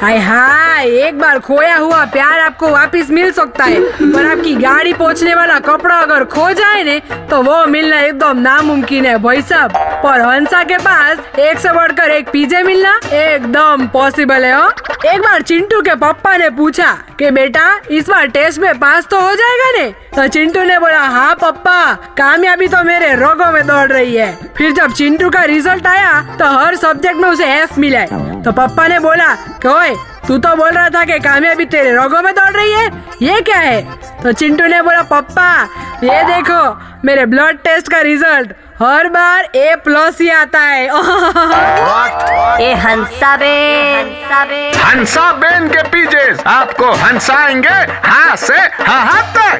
हाय हाय, एक बार खोया हुआ प्यार आपको वापस मिल सकता है, पर आपकी गाड़ी पहुँचने वाला कपड़ा अगर खो जाए ने तो वो मिलना एकदम नामुमकिन है भाई साहब। पर हंसा के पास, एक से बढ़कर एक पीजे मिलना एकदम पॉसिबल है, हो। एक बार चिंटू के पापा ने पूछा कि बेटा, इस बार टेस्ट में पास तो हो जाएगा ने? तो चिंटू ने बोला हाँ पप्पा कामयाबी तो मेरे रोगों में दौड़ रही है। फिर जब चिंटू का रिज़ल्ट आया तो हर सब्जेक्ट में उसे एफ़ मिला है। तो पप्पा ने बोला कि ओए तू तो बोल रहा था कि कामयाबी तेरे रोगों में दौड़ रही है? ये क्या है? तो चिंटू ने बोला पप्पा ये देखो मेरे ब्लड टेस्ट का रिज़ल्ट हर बार ए प्लस ही आता है। ए हंसा बे। हंसा हंसा बेन के पीजे आपको हंसाएँगे हाँ से हाँ हाँ तक